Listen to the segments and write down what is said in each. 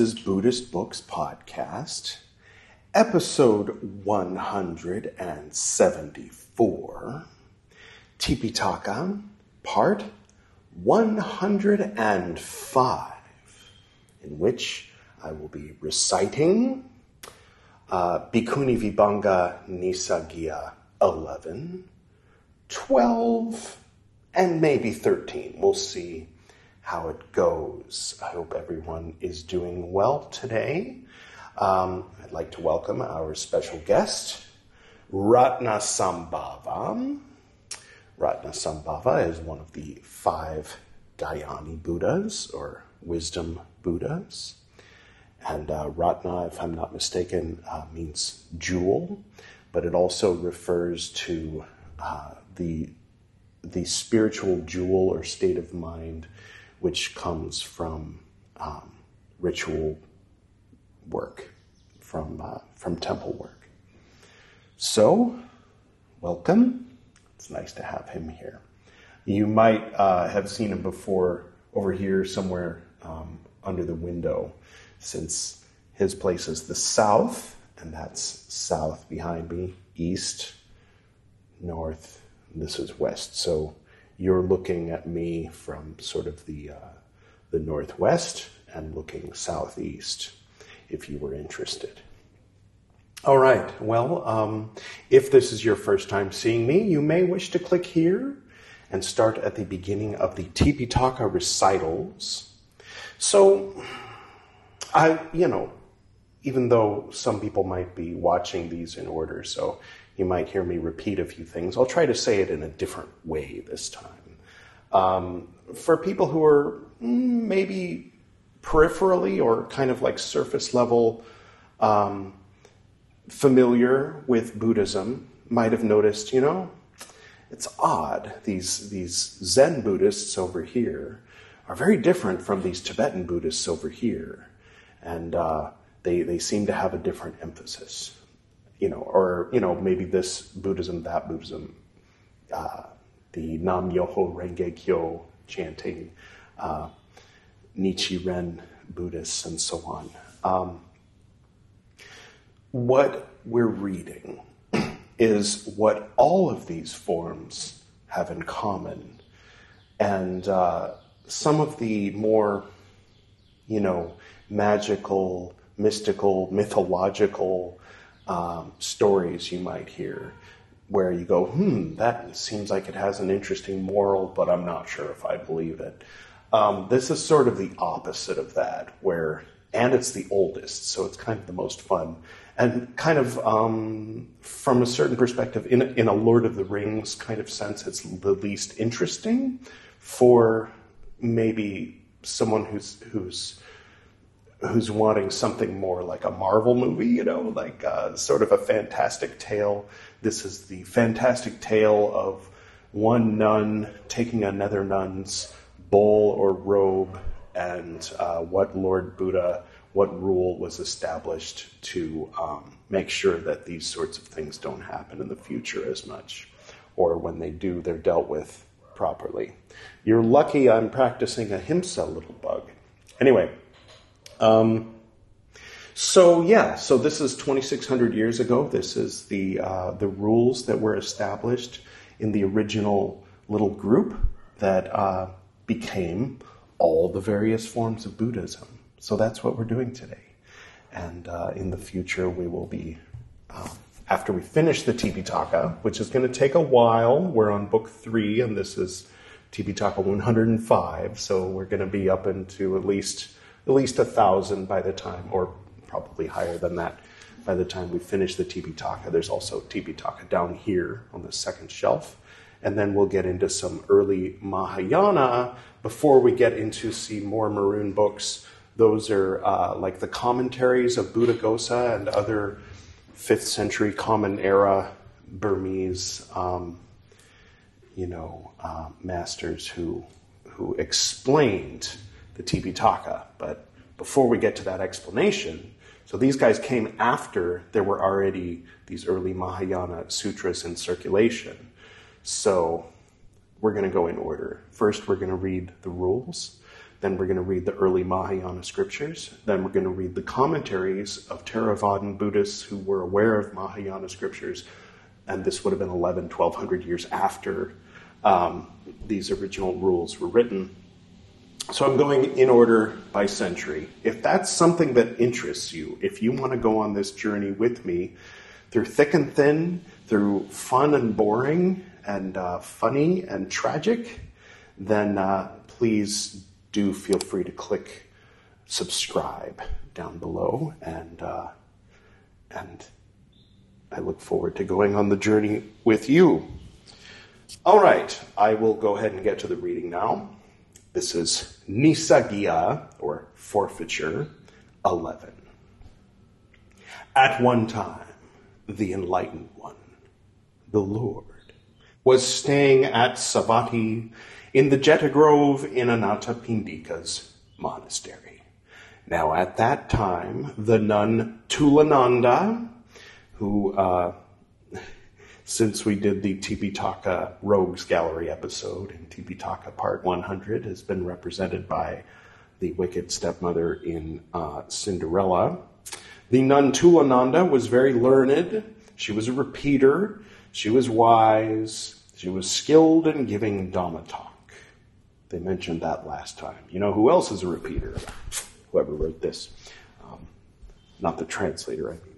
is Buddhist Books Podcast, episode 174, Tipitaka, part 105, in which I will be reciting uh, Bhikkhuni Vibhanga Nissaggiya 11, 12, and maybe 13. We'll see how it goes. I hope everyone is doing well today. Um, I'd like to welcome our special guest, Ratna Ratnasambhava. Ratna Sambhava is one of the five Dhyani Buddhas, or wisdom Buddhas. And uh, Ratna, if I'm not mistaken, uh, means jewel, but it also refers to uh, the, the spiritual jewel or state of mind which comes from um, ritual work, from, uh, from temple work. So, welcome. It's nice to have him here. You might uh, have seen him before over here somewhere um, under the window, since his place is the south, and that's south behind me, east, north, this is west. So you're looking at me from sort of the, uh, the northwest and looking southeast if you were interested. All right, well, um, if this is your first time seeing me, you may wish to click here and start at the beginning of the Tipitaka recitals. So, I, you know, even though some people might be watching these in order, so you might hear me repeat a few things. I'll try to say it in a different way this time. Um, for people who are mm, maybe peripherally or kind of like surface level um, familiar with Buddhism, might have noticed, you know, it's odd. These, these Zen Buddhists over here are very different from these Tibetan Buddhists over here. And uh, they, they seem to have a different emphasis you know, or you know, maybe this Buddhism, that Buddhism, uh, the Nam Myoho Renge Kyo chanting, uh, Nichiren Buddhists, and so on. Um, what we're reading is what all of these forms have in common, and uh, some of the more, you know, magical, mystical, mythological um, stories you might hear where you go, hmm, that seems like it has an interesting moral, but I'm not sure if I believe it. Um, this is sort of the opposite of that, where, and it's the oldest, so it's kind of the most fun. And kind of um, from a certain perspective, in in a Lord of the Rings kind of sense, it's the least interesting for maybe someone who's who's who's wanting something more like a Marvel movie, you know, like uh, sort of a fantastic tale. This is the fantastic tale of one nun taking another nun's bowl or robe, and uh, what Lord Buddha, what rule was established to um, make sure that these sorts of things don't happen in the future as much, or when they do, they're dealt with properly. You're lucky I'm practicing ahimsa, little bug. Anyway. Um, so yeah, so this is 2,600 years ago. This is the uh, the rules that were established in the original little group that uh, became all the various forms of Buddhism. So that's what we're doing today, and uh, in the future we will be. Um, after we finish the Tipitaka, which is going to take a while, we're on book three, and this is Tipitaka 105, so we're going to be up into at least at least a thousand by the time, or probably higher than that by the time we finish the Tipitaka. There's also Tipitaka down here on the second shelf. And then we'll get into some early Mahayana before we get into see more maroon books. Those are uh, like the commentaries of Buddhaghosa and other fifth century common era Burmese, um, you know, uh, masters who who explained the Tipitaka. But before we get to that explanation, so these guys came after there were already these early Mahayana sutras in circulation. So we're going to go in order. First, we're going to read the rules. Then we're going to read the early Mahayana scriptures. Then we're going to read the commentaries of Theravadan Buddhists who were aware of Mahayana scriptures. And this would have been 11, 1200 years after um, these original rules were written. So I'm going in order by century. If that's something that interests you, if you want to go on this journey with me through thick and thin, through fun and boring, and uh, funny and tragic, then uh, please do feel free to click subscribe down below, and uh, and I look forward to going on the journey with you. All right, I will go ahead and get to the reading now. This is Nissaggiya, or forfeiture, 11. At one time, the enlightened one, the Lord, was staying at Savatthi in the Jeta Grove in Anathapindika's monastery. Now, at that time, the nun Tulananda, who, uh, since we did the Tipitaka Rogues Gallery episode in Tipitaka Part 100, has been represented by the wicked stepmother in uh, Cinderella. The nun Tulananda was very learned. She was a repeater. She was wise. She was skilled in giving Dhamma talk. They mentioned that last time. You know who else is a repeater? Whoever wrote this. Um, not the translator, I mean.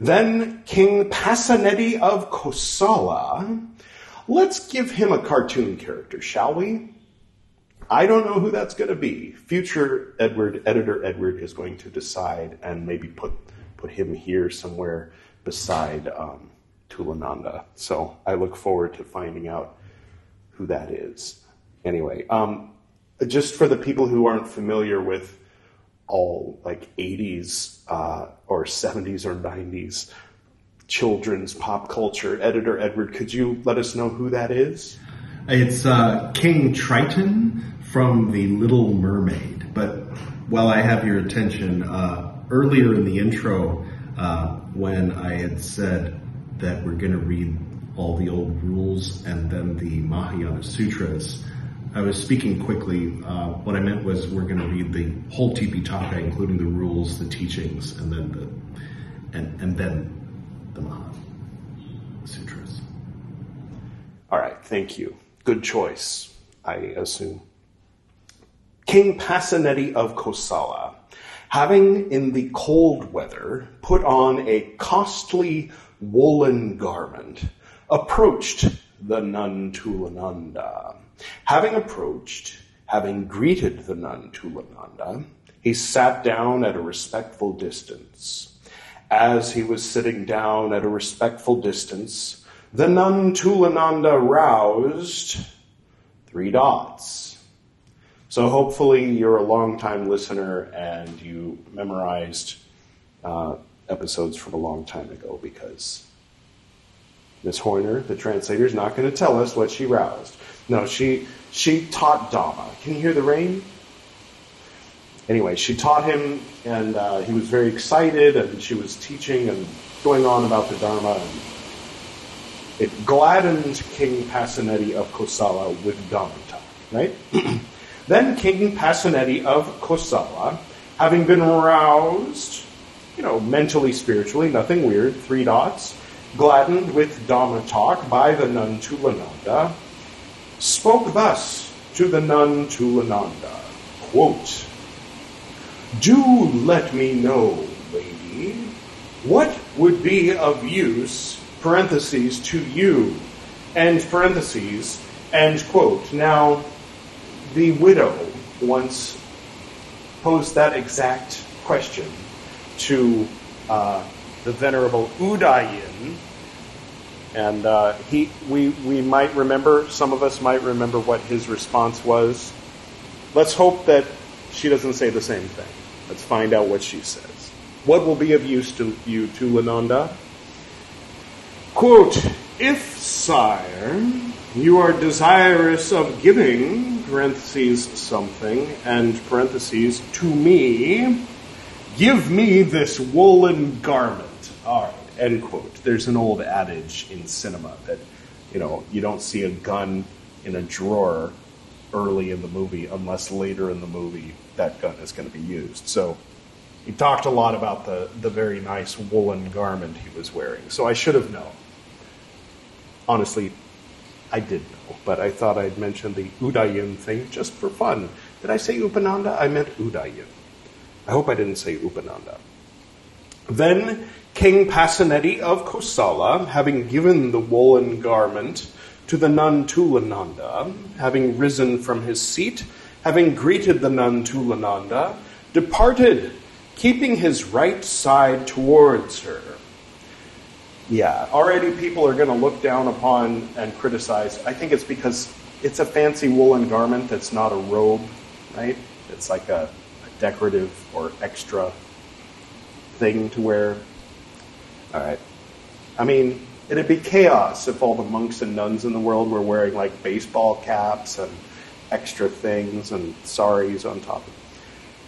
Then King Pasenadi of Kosala. Let's give him a cartoon character, shall we? I don't know who that's going to be. Future Edward, editor Edward, is going to decide and maybe put put him here somewhere beside um, Tulananda. So I look forward to finding out who that is. Anyway, um, just for the people who aren't familiar with all like 80s uh, or 70s or 90s children's pop culture, editor Edward, could you let us know who that is? It's uh, King Triton from The Little Mermaid. But while I have your attention, uh, earlier in the intro, uh, when I had said that we're going to read all the old rules and then the Mahayana Sutras. I was speaking quickly. Uh, what I meant was we're going to read the whole Tipitaka, including the rules, the teachings, and then the and and then the Mahayana Sutras. All right, thank you. Good choice, I assume. King Pasenadi of Kosala, having in the cold weather put on a costly woolen garment, approached the nun Tulananda. Having approached, having greeted the nun Tulananda, he sat down at a respectful distance. As he was sitting down at a respectful distance, the nun Tulananda roused three dots. So hopefully you're a long-time listener and you memorized uh, episodes from a long time ago because Miss Horner, the translator, is not going to tell us what she roused. No, she she taught Dhamma. Can you hear the rain? Anyway, she taught him, and uh, he was very excited, and she was teaching and going on about the Dharma. And it gladdened King Pasenadi of Kosala with Dhamma talk, right? then King Pasenadi of Kosala, having been roused you know, mentally, spiritually, nothing weird, three dots, gladdened with Dhamma talk by the nun Tulananda, spoke thus to the nun Tulananda, quote, Do let me know, lady, what would be of use, parentheses, to you, end parentheses, end quote. Now, the widow once posed that exact question to uh, the Venerable Udayin. And uh, he, we, we might remember, some of us might remember what his response was. Let's hope that she doesn't say the same thing. Let's find out what she says. What will be of use to you, Tulananda? Quote, If, sire, you are desirous of giving, parentheses, something, and parentheses, to me, Give me this woolen garment. All right, end quote. There's an old adage in cinema that, you know, you don't see a gun in a drawer early in the movie, unless later in the movie that gun is going to be used. So he talked a lot about the, the very nice woolen garment he was wearing. So I should have known. Honestly, I did know, but I thought I'd mention the Udayin thing just for fun. Did I say Upananda? I meant Udayin. I hope I didn't say Upananda. Then King Pasenadi of Kosala, having given the woolen garment to the nun Tulananda, having risen from his seat, having greeted the nun Tulananda, departed, keeping his right side towards her. Yeah, already people are going to look down upon and criticize. I think it's because it's a fancy woolen garment that's not a robe, right? It's like a, a decorative or extra thing to wear. All right. I mean, it'd be chaos if all the monks and nuns in the world were wearing like baseball caps and extra things and saris on top of.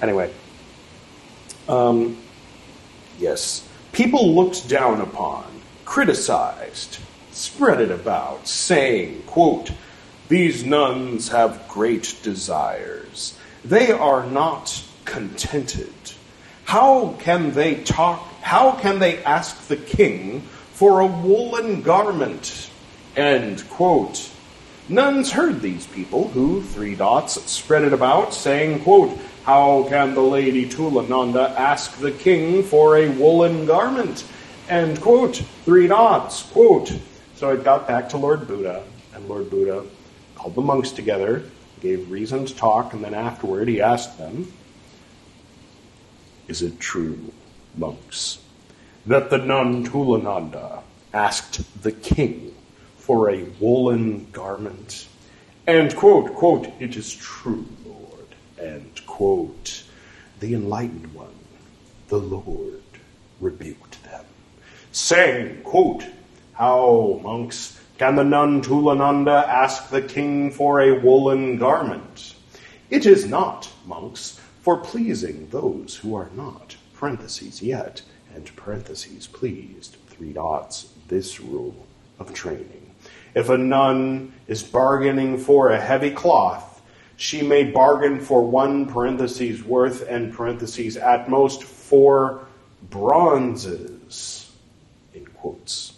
Anyway. Um, yes. People looked down upon, criticized, spread it about, saying, quote, These nuns have great desires. They are not contented. How can they talk? How can they ask the king for a woolen garment? End quote. Nuns heard these people, who, three dots, spread it about, saying, quote, How can the lady Tulananda ask the king for a woolen garment? End quote. Three dots, quote. So it got back to Lord Buddha, and Lord Buddha called the monks together, gave reason to talk, and then afterward he asked them, is it true, monks, that the nun Tulananda asked the king for a woolen garment? And quote, quote, it is true, Lord, and quote, the enlightened one, the Lord, rebuked them, saying, quote, how, monks, can the nun Tulananda ask the king for a woolen garment? It is not, monks, for pleasing those who are not, parentheses yet, and parentheses pleased, three dots, this rule of training. If a nun is bargaining for a heavy cloth, she may bargain for one parentheses worth and parentheses at most four bronzes, in quotes.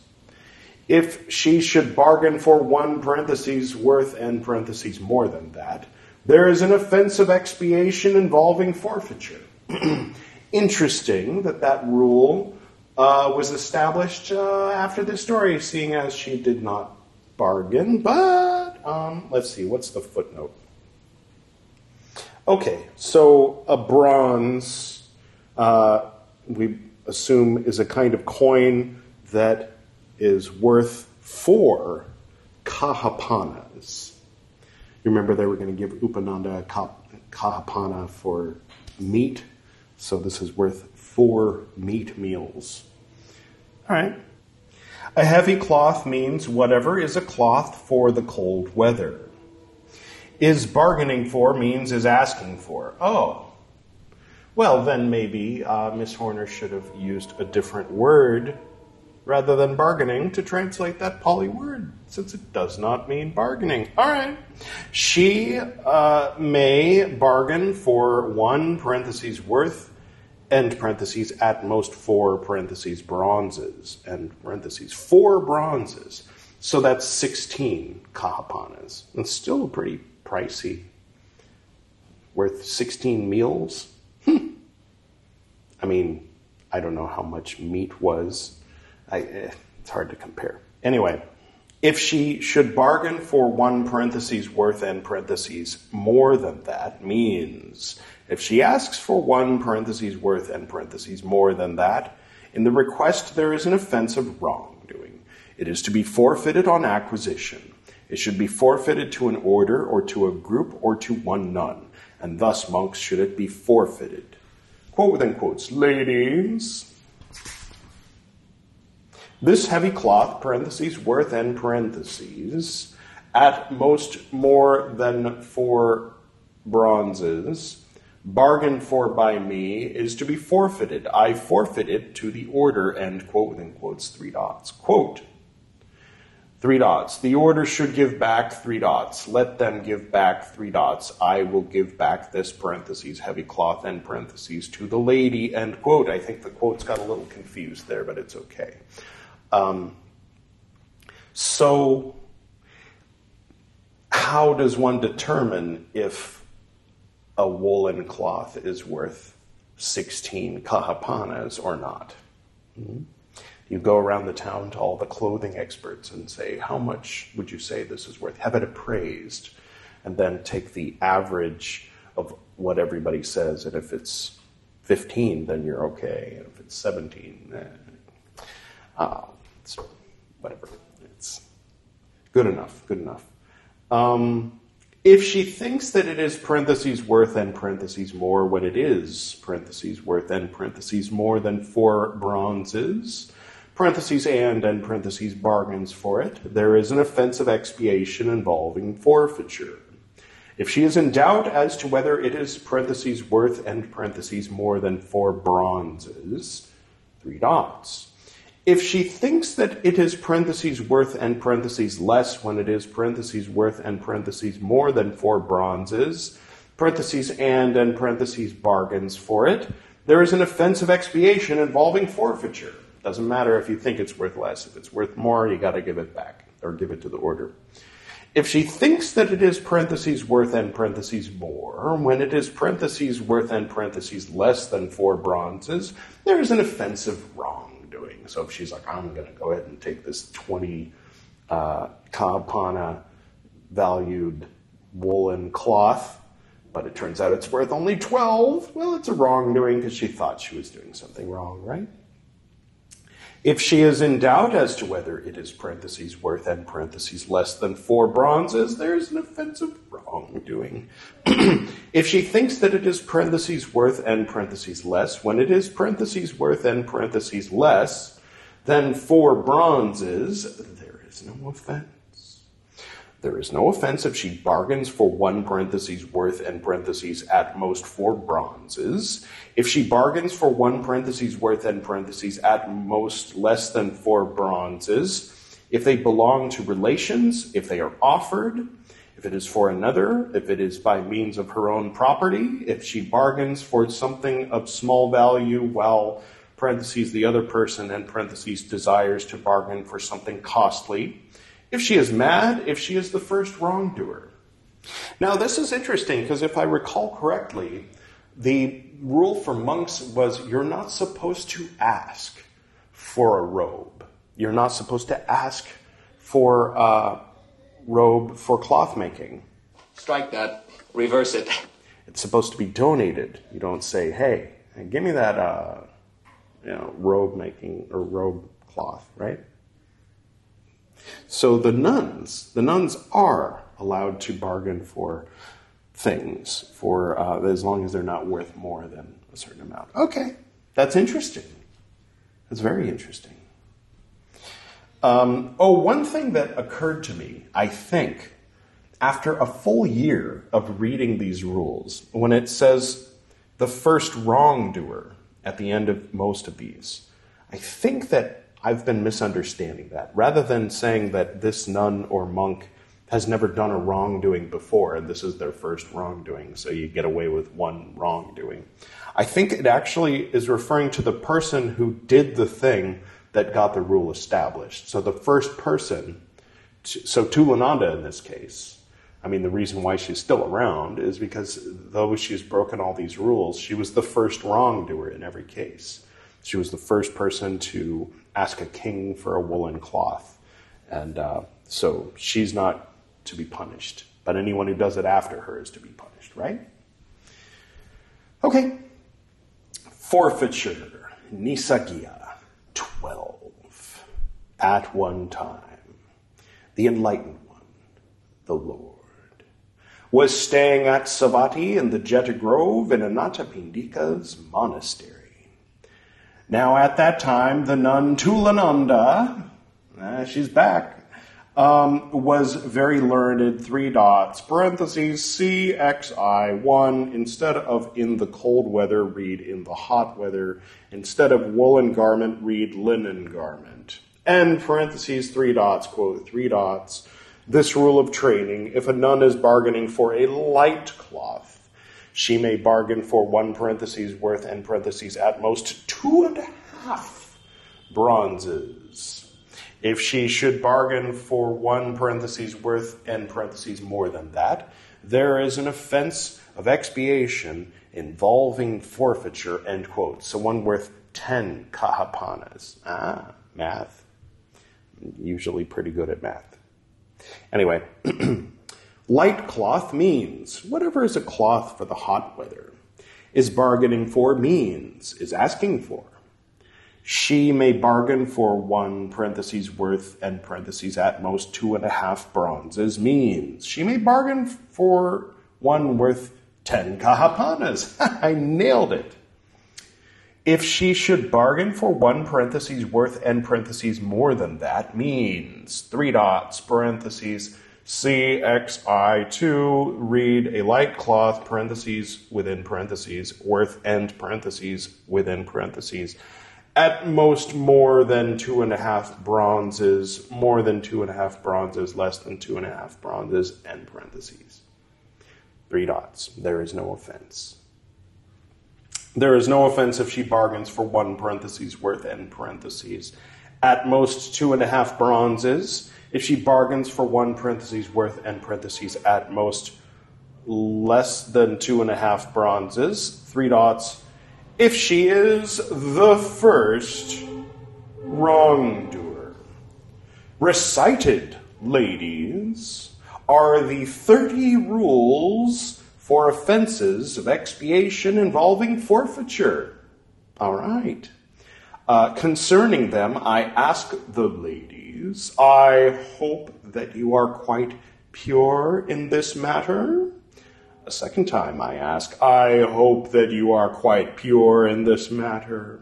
If she should bargain for one parentheses worth and parentheses more than that, there is an offense of expiation involving forfeiture. Interesting that that rule uh, was established uh, after this story, seeing as she did not bargain. But um, let's see, what's the footnote? Okay, so a bronze, uh, we assume, is a kind of coin that is worth four kahapanas. You remember they were going to give Upananda a Kahapana for meat, so this is worth four meat meals. All right. A heavy cloth means whatever is a cloth for the cold weather. Is bargaining for means is asking for. Oh. Well, then maybe uh, Miss Horner should have used a different word rather than bargaining to translate that Pali word, since it does not mean bargaining. All right. She uh, may bargain for one parentheses worth, end parentheses, at most four parentheses bronzes, end parentheses, four bronzes. So that's 16 kahapanas. It's still pretty pricey. Worth 16 meals? Hmm. I mean, I don't know how much meat was I, eh, it's hard to compare. Anyway, if she should bargain for one parentheses worth and parentheses more than that means if she asks for one parentheses worth and parentheses more than that, in the request there is an offense of wrongdoing. It is to be forfeited on acquisition. It should be forfeited to an order or to a group or to one nun, and thus, monks, should it be forfeited. Quote within quotes, ladies, this heavy cloth, parentheses, worth and parentheses, at most more than four bronzes, bargained for by me, is to be forfeited. I forfeit it to the order, end quote, within quotes, three dots. Quote, Three dots. The order should give back three dots. Let them give back three dots. I will give back this parentheses, heavy cloth, end parentheses, to the lady, end quote. I think the quotes got a little confused there, but it's okay. Um, so, how does one determine if a woolen cloth is worth 16 kahapanas or not? Mm-hmm. You go around the town to all the clothing experts and say, How much would you say this is worth? Have it appraised, and then take the average of what everybody says. And if it's 15, then you're okay. And if it's 17, eh, uh, it's whatever. It's good enough, good enough. Um, if she thinks that it is parentheses worth and parentheses more when it is parentheses worth and parentheses more than four bronzes, parentheses and and parentheses bargains for it, there is an offense of expiation involving forfeiture. If she is in doubt as to whether it is parentheses worth and parentheses more than four bronzes, three dots. If she thinks that it is parentheses worth and parentheses less when it is parentheses worth and parentheses more than four bronzes, parentheses and and parentheses bargains for it, there is an offense of expiation involving forfeiture. Doesn't matter if you think it's worth less. If it's worth more, you got to give it back or give it to the order. If she thinks that it is parentheses worth and parentheses more, when it is parentheses worth and parentheses less than four bronzes, there is an offensive wrongdoing. So if she's like, I'm going to go ahead and take this 20 uh, kahapana valued woolen cloth, but it turns out it's worth only 12, well, it's a wrongdoing because she thought she was doing something wrong, right? If she is in doubt as to whether it is parentheses worth and parentheses less than four bronzes, there is an offensive wrongdoing. if she thinks that it is parentheses worth and parentheses less, when it is parentheses worth and parentheses less than four bronzes, there is no offense. There is no offense if she bargains for one parentheses worth and parentheses at most four bronzes. If she bargains for one parentheses worth and parentheses at most less than four bronzes, if they belong to relations, if they are offered, if it is for another, if it is by means of her own property, if she bargains for something of small value while parentheses the other person and parentheses desires to bargain for something costly, if she is mad, if she is the first wrongdoer. Now, this is interesting because if I recall correctly, the rule for monks was you're not supposed to ask for a robe. You're not supposed to ask for a robe for cloth making. Strike that. Reverse it. It's supposed to be donated. You don't say, "Hey, give me that, uh, you know, robe making or robe cloth," right? So the nuns, the nuns are allowed to bargain for things for uh, as long as they're not worth more than a certain amount. Okay, that's interesting. That's very interesting. Um, oh, one thing that occurred to me, I think, after a full year of reading these rules, when it says the first wrongdoer at the end of most of these, I think that I've been misunderstanding that. Rather than saying that this nun or monk has never done a wrongdoing before and this is their first wrongdoing, so you get away with one wrongdoing, I think it actually is referring to the person who did the thing that got the rule established. So the first person, so Tulananda in this case, I mean, the reason why she's still around is because though she's broken all these rules, she was the first wrongdoer in every case. She was the first person to ask a king for a woolen cloth. And uh, so she's not to be punished. But anyone who does it after her is to be punished, right? Okay. Forfeiture. Nissaggiya. 12. At one time. The enlightened one. The Lord. Was staying at Savatthi in the Jeta Grove in Anathapindika's monastery. Now, at that time, the nun Tulananda, uh, she's back, um, was very learned, three dots, parentheses, CXI, one, instead of in the cold weather, read in the hot weather, instead of woolen garment, read linen garment. End parentheses, three dots, quote, three dots. This rule of training, if a nun is bargaining for a light cloth, she may bargain for one parentheses worth, and parentheses, at most two and a half bronzes. If she should bargain for one parentheses worth, end parentheses, more than that, there is an offense of expiation involving forfeiture, end quote. So one worth 10 kahapanas. Ah, math. Usually pretty good at math. Anyway, light cloth means whatever is a cloth for the hot weather. Is bargaining for means, is asking for. She may bargain for one parentheses worth and parentheses at most two and a half bronzes means. She may bargain for one worth ten kahapanas. I nailed it. If she should bargain for one parentheses worth and parentheses more than that means three dots parentheses CXI2 read a light cloth parentheses within parentheses worth end parentheses within parentheses at most more than two and a half bronzes, more than two and a half bronzes, less than two and a half bronzes, end parentheses. Three dots. There is no offense. There is no offense if she bargains for one parentheses worth, end parentheses. At most two and a half bronzes. If she bargains for one parentheses worth, and parentheses, at most less than two and a half bronzes. Three dots if she is the first wrongdoer. Recited, ladies, are the 30 rules for offenses of expiation involving forfeiture. All right. Uh, concerning them, I ask the I hope that you are quite pure in this matter. A second time I ask, I hope that you are quite pure in this matter.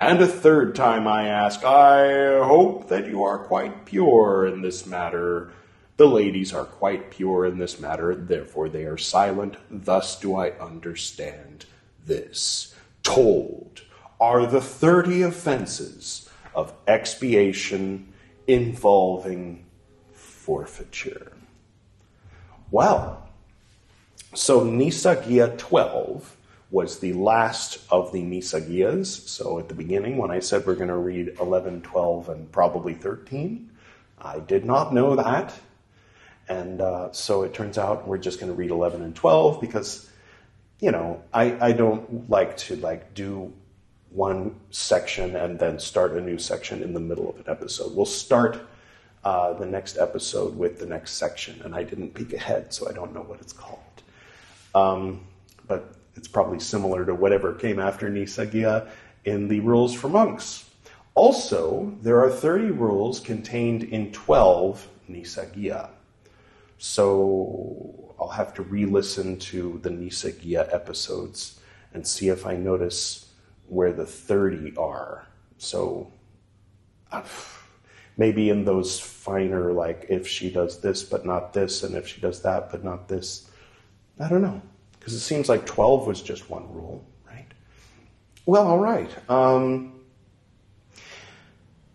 And a third time I ask, I hope that you are quite pure in this matter. The ladies are quite pure in this matter, therefore they are silent. Thus do I understand this. Told are the thirty offenses of expiation involving forfeiture. Well, so Nissaggiya 12 was the last of the Nissaggiyas. So at the beginning, when I said we're going to read 11, 12, and probably 13, I did not know that. And uh, so it turns out we're just going to read 11 and 12 because, you know, I, I don't like to like do one section and then start a new section in the middle of an episode. We'll start uh, the next episode with the next section, and I didn't peek ahead, so I don't know what it's called. Um, but it's probably similar to whatever came after Nissaggiya in the rules for monks. Also, there are 30 rules contained in 12 Nissaggiya. So I'll have to re listen to the Nissaggiya episodes and see if I notice where the 30 are. So uh, maybe in those finer, like if she does this but not this, and if she does that but not this, I don't know. Because it seems like 12 was just one rule, right? Well, all right. Um,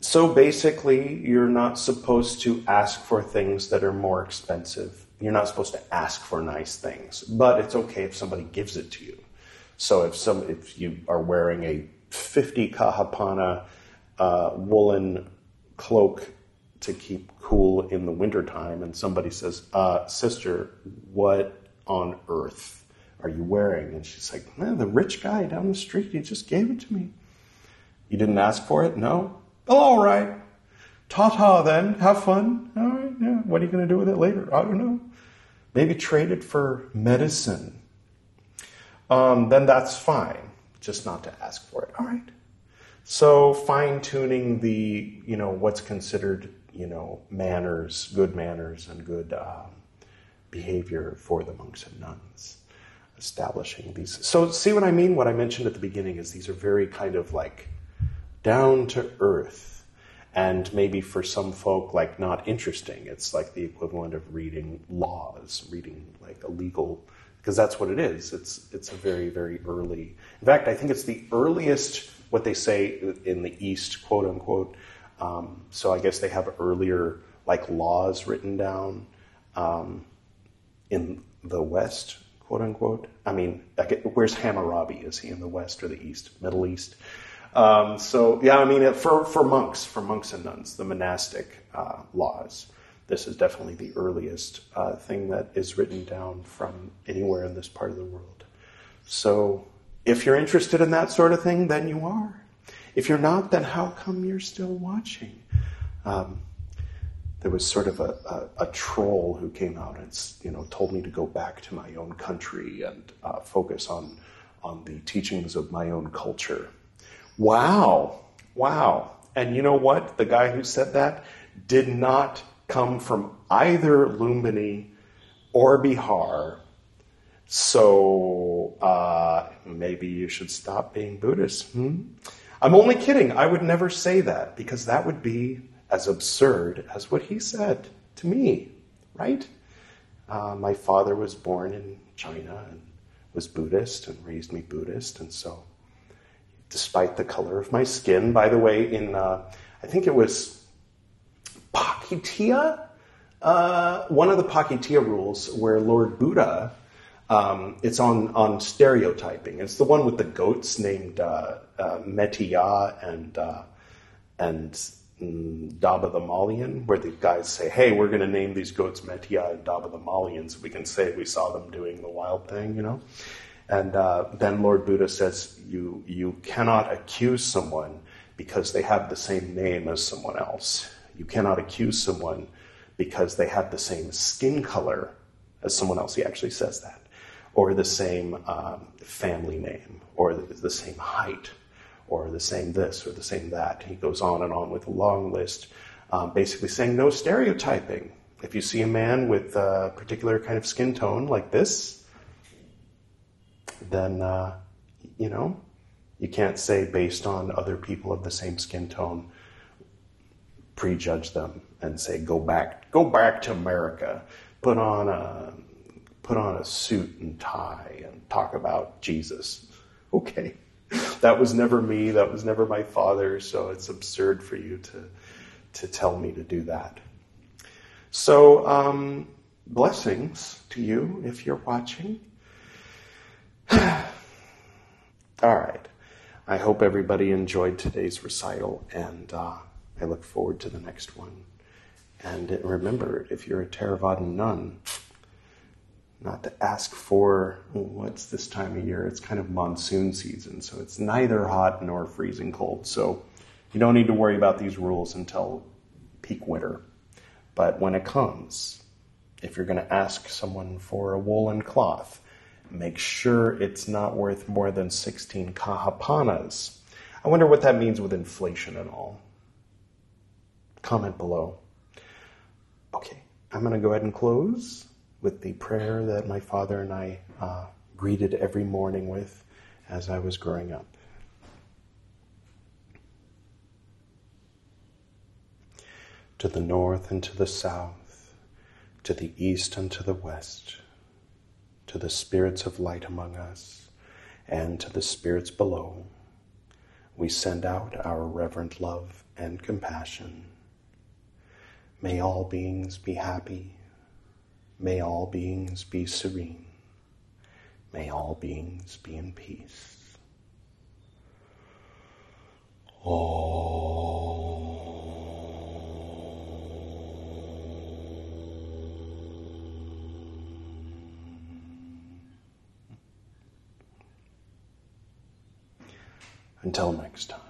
so basically, you're not supposed to ask for things that are more expensive. You're not supposed to ask for nice things, but it's okay if somebody gives it to you. So if some, if you are wearing a 50 kahapana uh, woolen cloak to keep cool in the wintertime, and somebody says, uh, "Sister, what on earth are you wearing? And she's like, the rich guy down the street, he just gave it to me. You didn't ask for it? No? Well, all right. Ta ta then. Have fun. All right, yeah. What are you going to do with it later? I don't know. Maybe trade it for medicine. Um, then that's fine. Just not to ask for it. All right. So fine tuning the, you know, what's considered, you know, manners, good manners and good um, behavior for the monks and nuns establishing these. So, see what I mean? What I mentioned at the beginning is these are very kind of like down to earth, and maybe for some folk, like not interesting. It's like the equivalent of reading laws, reading like a legal, because that's what it is. It's it's a very very early. In fact, I think it's the earliest what they say in the East, quote unquote, Um, so I guess they have earlier like laws written down um, in the West, quote unquote. I mean, where's Hammurabi? Is he in the West or the East? Middle East? Um, so yeah, I mean, for for monks, for monks and nuns, the monastic uh, laws. This is definitely the earliest uh, thing that is written down from anywhere in this part of the world. So, if you're interested in that sort of thing, then you are. If you're not, then how come you're still watching? Um, there was sort of a, a, a, troll who came out and you know told me to go back to my own country and uh, focus on on the teachings of my own culture. Wow, wow! And you know what? The guy who said that did not come from either Lumbini or Bihar. So uh, maybe you should stop being Buddhist. Hmm? I'm only kidding. I would never say that because that would be as absurd as what he said to me, right? Uh, my father was born in China and was Buddhist and raised me Buddhist, and so, despite the color of my skin, by the way, in uh, I think it was Pakitiya, uh, one of the Pakitiya rules where Lord Buddha, um, it's on, on stereotyping. It's the one with the goats named uh, uh, Mettiya and, uh, and mm, Dabba the Mallian, where the guys say, hey, we're going to name these goats Mettiya and Dabba the Mallian so we can say we saw them doing the wild thing, you know? And uh, then Lord Buddha says, you, you cannot accuse someone because they have the same name as someone else. You cannot accuse someone because they have the same skin color as someone else. He actually says that. Or the same um, family name, or the, the, same height, or the same this, or the same that. He goes on and on with a long list, um, basically saying no stereotyping. If you see a man with a particular kind of skin tone like this, then, uh, you know, you can't say based on other people of the same skin tone prejudge them and say, "Go back, go back to America, put on a put on a suit and tie and talk about Jesus." Okay, that was never me. That was never my father. So it's absurd for you to to tell me to do that. So um, blessings to you if you're watching. All right. I hope everybody enjoyed today's recital and. Uh, I look forward to the next one. And remember, if you're a Theravadan nun, not to ask for what's this time of year. It's kind of monsoon season, so it's neither hot nor freezing cold. So you don't need to worry about these rules until peak winter. But when it comes, if you're going to ask someone for a woolen cloth, make sure it's not worth more than 16 kahapanas. I wonder what that means with inflation and all comment below. Okay, I'm going to go ahead and close with the prayer that my father and I uh, greeted every morning with as I was growing up. To the north and to the south, to the east and to the west, to the spirits of light among us, and to the spirits below, we send out our reverent love and compassion. May all beings be happy. May all beings be serene. May all beings be in peace. Oh. Until next time.